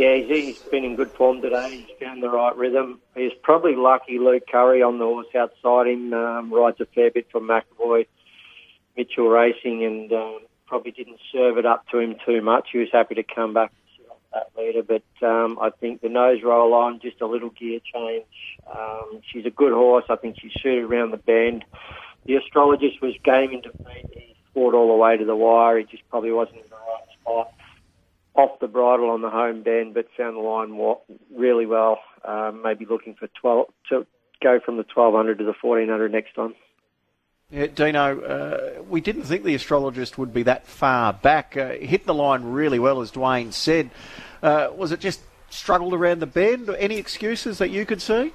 Yeah, he's, he's been in good form today. He's found the right rhythm. He's probably lucky Luke Currie on the horse outside him um, rides a fair bit from McEvoy, Mitchell Racing, and um, probably didn't serve it up to him too much. He was happy to come back and that leader, but um, I think the nose roll on, just a little gear change. Um, she's a good horse. I think she's suited around the bend. The astrologist was game in defeat. He fought all the way to the wire. He just probably wasn't in the right spot off the bridle on the home bend, but found the line really well. Um, maybe looking for 12 to go from the 1200 to the 1400 next time. Yeah, Dino, uh, we didn't think the astrologist would be that far back. Uh, hit the line really well, as Dwayne said. Uh, was it just struggled around the bend? Any excuses that you could see?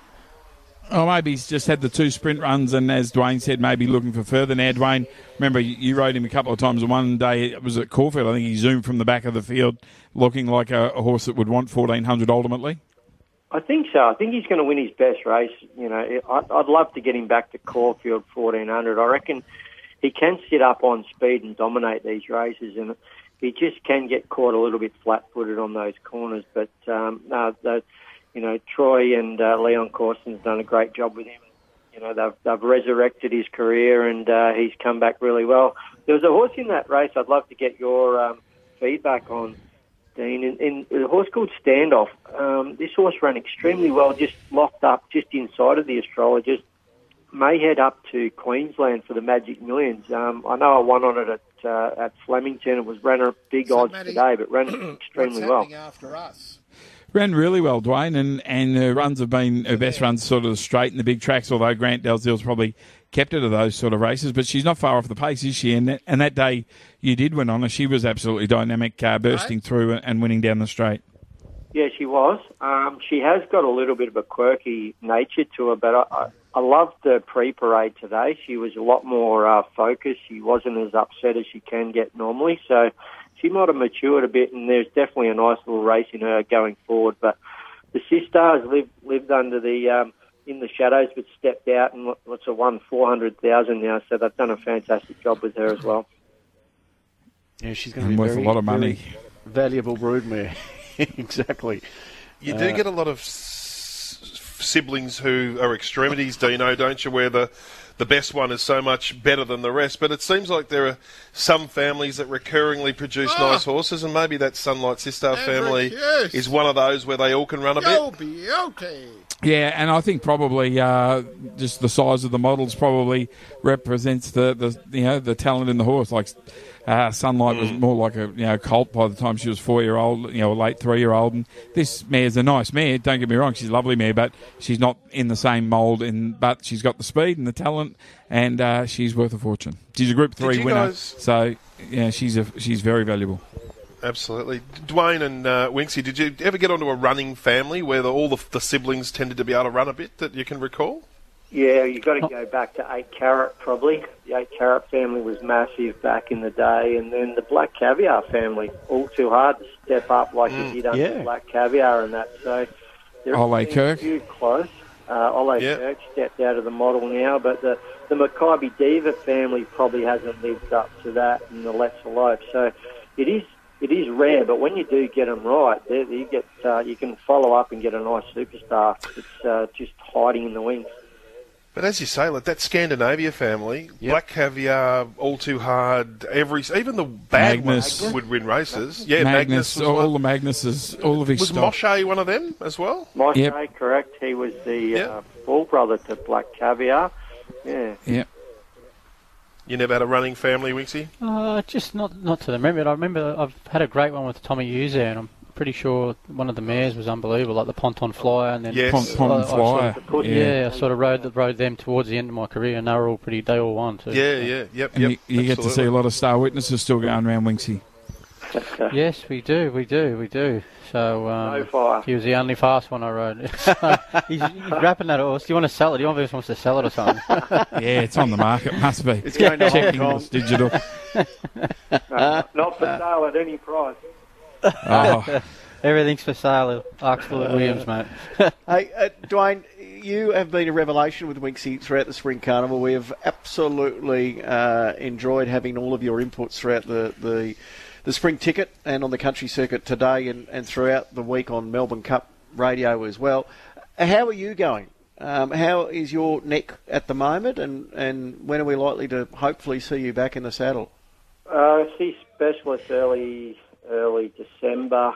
Oh, maybe he's just had the two sprint runs, and as Dwayne said, maybe looking for further. Now, Dwayne, remember you rode him a couple of times. One day it was at Caulfield. I think he zoomed from the back of the field, looking like a, a horse that would want fourteen hundred ultimately. I think so. I think he's going to win his best race. You know, I'd, I'd love to get him back to Caulfield fourteen hundred. I reckon he can sit up on speed and dominate these races, and he just can get caught a little bit flat-footed on those corners. But um, no, the you know, Troy and uh, Leon Corstens done a great job with him. You know, they've, they've resurrected his career and uh, he's come back really well. There was a horse in that race I'd love to get your um, feedback on, Dean. In, in a horse called Standoff, um, this horse ran extremely well, just locked up just inside of the astrologist. May head up to Queensland for the Magic Millions. Um, I know I won on it at uh, at Flemington. It was ran a big so odds Matty, today, but ran extremely well. After us, ran really well, Dwayne, and, and her runs have been her best runs sort of straight in the big tracks, although Grant Dalzell's probably kept her to those sort of races, but she's not far off the pace, is she? And that, and that day you did win on her, she was absolutely dynamic, uh, bursting through and winning down the straight. Yeah, she was. Um, she has got a little bit of a quirky nature to her, but I, I loved the pre-parade today. She was a lot more uh, focused. She wasn't as upset as she can get normally, so she might have matured a bit, and there's definitely a nice little race in her going forward. But the sister has lived lived under the um, in the shadows, but stepped out and what's a won four hundred thousand now. So they've done a fantastic job with her as well. Yeah, she's going to be worth very, a lot of money. Valuable broodmare, exactly. You do uh, get a lot of s- siblings who are extremities, Dino, don't you? Where the the best one is so much better than the rest. But it seems like there are some families that recurringly produce oh. nice horses, and maybe that Sunlight Sister family is one of those where they all can run a You'll bit. Be okay. Yeah, and I think probably uh, just the size of the models probably represents the, the you know the talent in the horse. Like uh, Sunlight mm. was more like a you know colt by the time she was four year old, you know, a late three year old. And this mare's a nice mare. Don't get me wrong, she's a lovely mare, but she's not in the same mould. In but she's got the speed and the talent, and uh, she's worth a fortune. She's a Group Three winner, guys... so yeah, she's a she's very valuable. Absolutely, Dwayne and uh, Winksy. Did you ever get onto a running family where the, all the, the siblings tended to be able to run a bit that you can recall? Yeah, you've got to go back to Eight Carat probably. The Eight Carat family was massive back in the day, and then the Black Caviar family, all too hard to step up like mm, you did under yeah. Black Caviar and that. So there Ole Kirk. Too close. Uh, Ole yep. Kirk stepped out of the model now, but the the Makybe Diva family probably hasn't lived up to that, and the Let's Elope. So it is it is rare, but when you do get them right, you get uh, you can follow up and get a nice superstar. It's uh, just hiding in the wings. But as you say, like that Scandinavia family, yep. Black Caviar, All Too Hard, every even the bad Magnus. ones would win races. Yeah, Magnus, Magnus all one. the Magnuses, all of his was stock. Moshe one of them as well? Moshe, yep. correct. He was the yep. uh, full brother to Black Caviar. Yeah. Yep. You never had a running family, Winksy? Uh, just not not to the memory. I remember I've had a great one with Tommy Hughes there, and I'm pretty sure one of the mares was unbelievable, like the Ponton Flyer, and then yes. Ponton I, Flyer. I sort of, yeah. yeah. I sort of rode rode them towards the end of my career, and they were all pretty. They all won too. Yeah, yeah, yep, and yep. You, you get to see a lot of star witnesses still going around Winksy. yes, we do, we do, we do. So um, no he was the only fast one I rode. he's, he's wrapping that horse. Do you want to sell it? Do you want wants to sell it or something? yeah, it's on the market. Must be. It's going to Checking it's digital. no, not for sale at any price. Oh. Everything's for sale at Oxford Williams, mate. hey, uh, Dwayne, you have been a revelation with Winksy throughout the Spring Carnival. We have absolutely uh, enjoyed having all of your inputs throughout the, the the spring ticket and on the country circuit today and, and throughout the week on Melbourne Cup radio as well. How are you going? Um, how is your neck at the moment, and, and when are we likely to hopefully see you back in the saddle? Uh, see specialist early early December.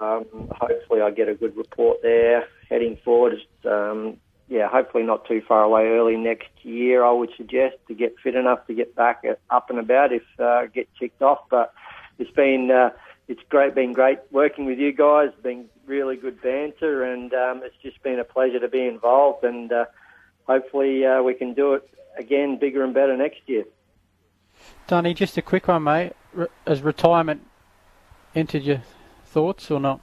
Um, hopefully, I get a good report there. Heading forward, um, yeah, hopefully not too far away. Early next year, I would suggest to get fit enough to get back up and about if uh, get kicked off. But it's been uh, it's great, been great working with you guys. Been really good banter, and um, it's just been a pleasure to be involved. And uh, hopefully, uh, we can do it again, bigger and better next year. Dunny, just a quick one, mate. Re- has retirement entered your thoughts or not?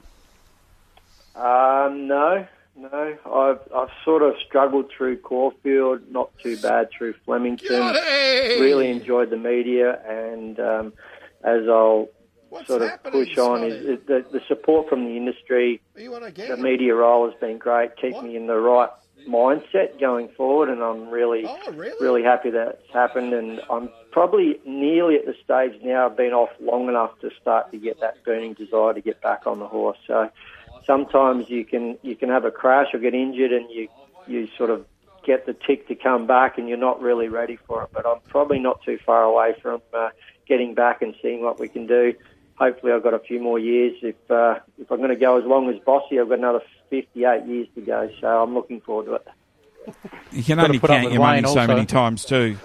Um, no, no. I've I've sort of struggled through Caulfield, not too bad through Flemington. Really enjoyed the media, and um, as I'll What's sort of push on, is, is the, the support from the industry, you the media role has been great, keep What? me in the right mindset going forward, and I'm really Oh, really? really happy that it's happened, and I'm probably nearly at the stage now. I've been off long enough to start to get that burning desire to get back on the horse. So sometimes you can you can have a crash or get injured, and you you sort of get the tick to come back, and you're not really ready for it. But I'm probably not too far away from uh, getting back and seeing what we can do. Hopefully, I've got a few more years. If uh, if I'm going to go as long as Bossy, I've got another 58 years to go. So I'm looking forward to it. You can Gotta only count with your money Wayne so many times too.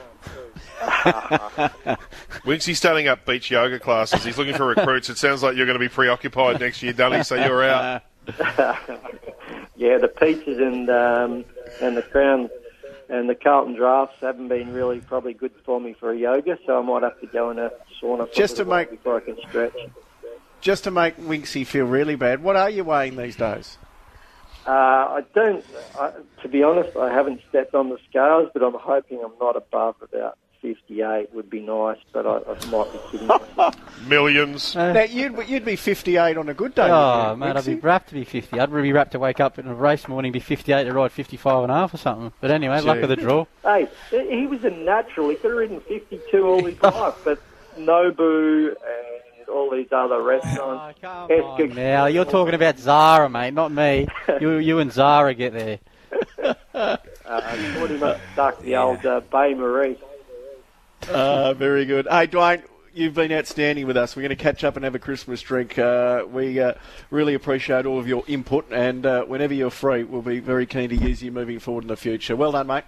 Winksy's starting up beach yoga classes. He's looking for recruits. It sounds like you're going to be preoccupied next year, Dunny, so you're out. Yeah, the peaches and um, and the crown and the Carlton Draughts haven't been really probably good for me for a yoga, so I might have to go in a sauna Just to make- before I can stretch. Just to make Winksy feel really bad, what are you weighing these days? Uh, I don't, I, to be honest, I haven't stepped on the scales, but I'm hoping I'm not above about 58 would be nice, but I, I might be kidding. myself. Millions. Now, you'd, you'd be 58 on a good day. Oh, wouldn't mate, I'd be Winksy? rapt to be 50. I'd really be rapt to wake up in a race morning, be 58 to ride 55 and a half or something. But anyway, luck Gee. of the draw. hey, he was a natural. He could have ridden 52 all his life, but Nobu and all these other restaurants. come Esker- on now. You're talking about Zara, mate, not me. you, you and Zara get there. Uh, thought he must stuck the old uh, Bay Marie. Uh, very good. Hey, Dwayne, you've been outstanding with us. We're going to catch up and have a Christmas drink. Uh, we uh, really appreciate all of your input, and uh, whenever you're free, we'll be very keen to use you moving forward in the future. Well done, mate.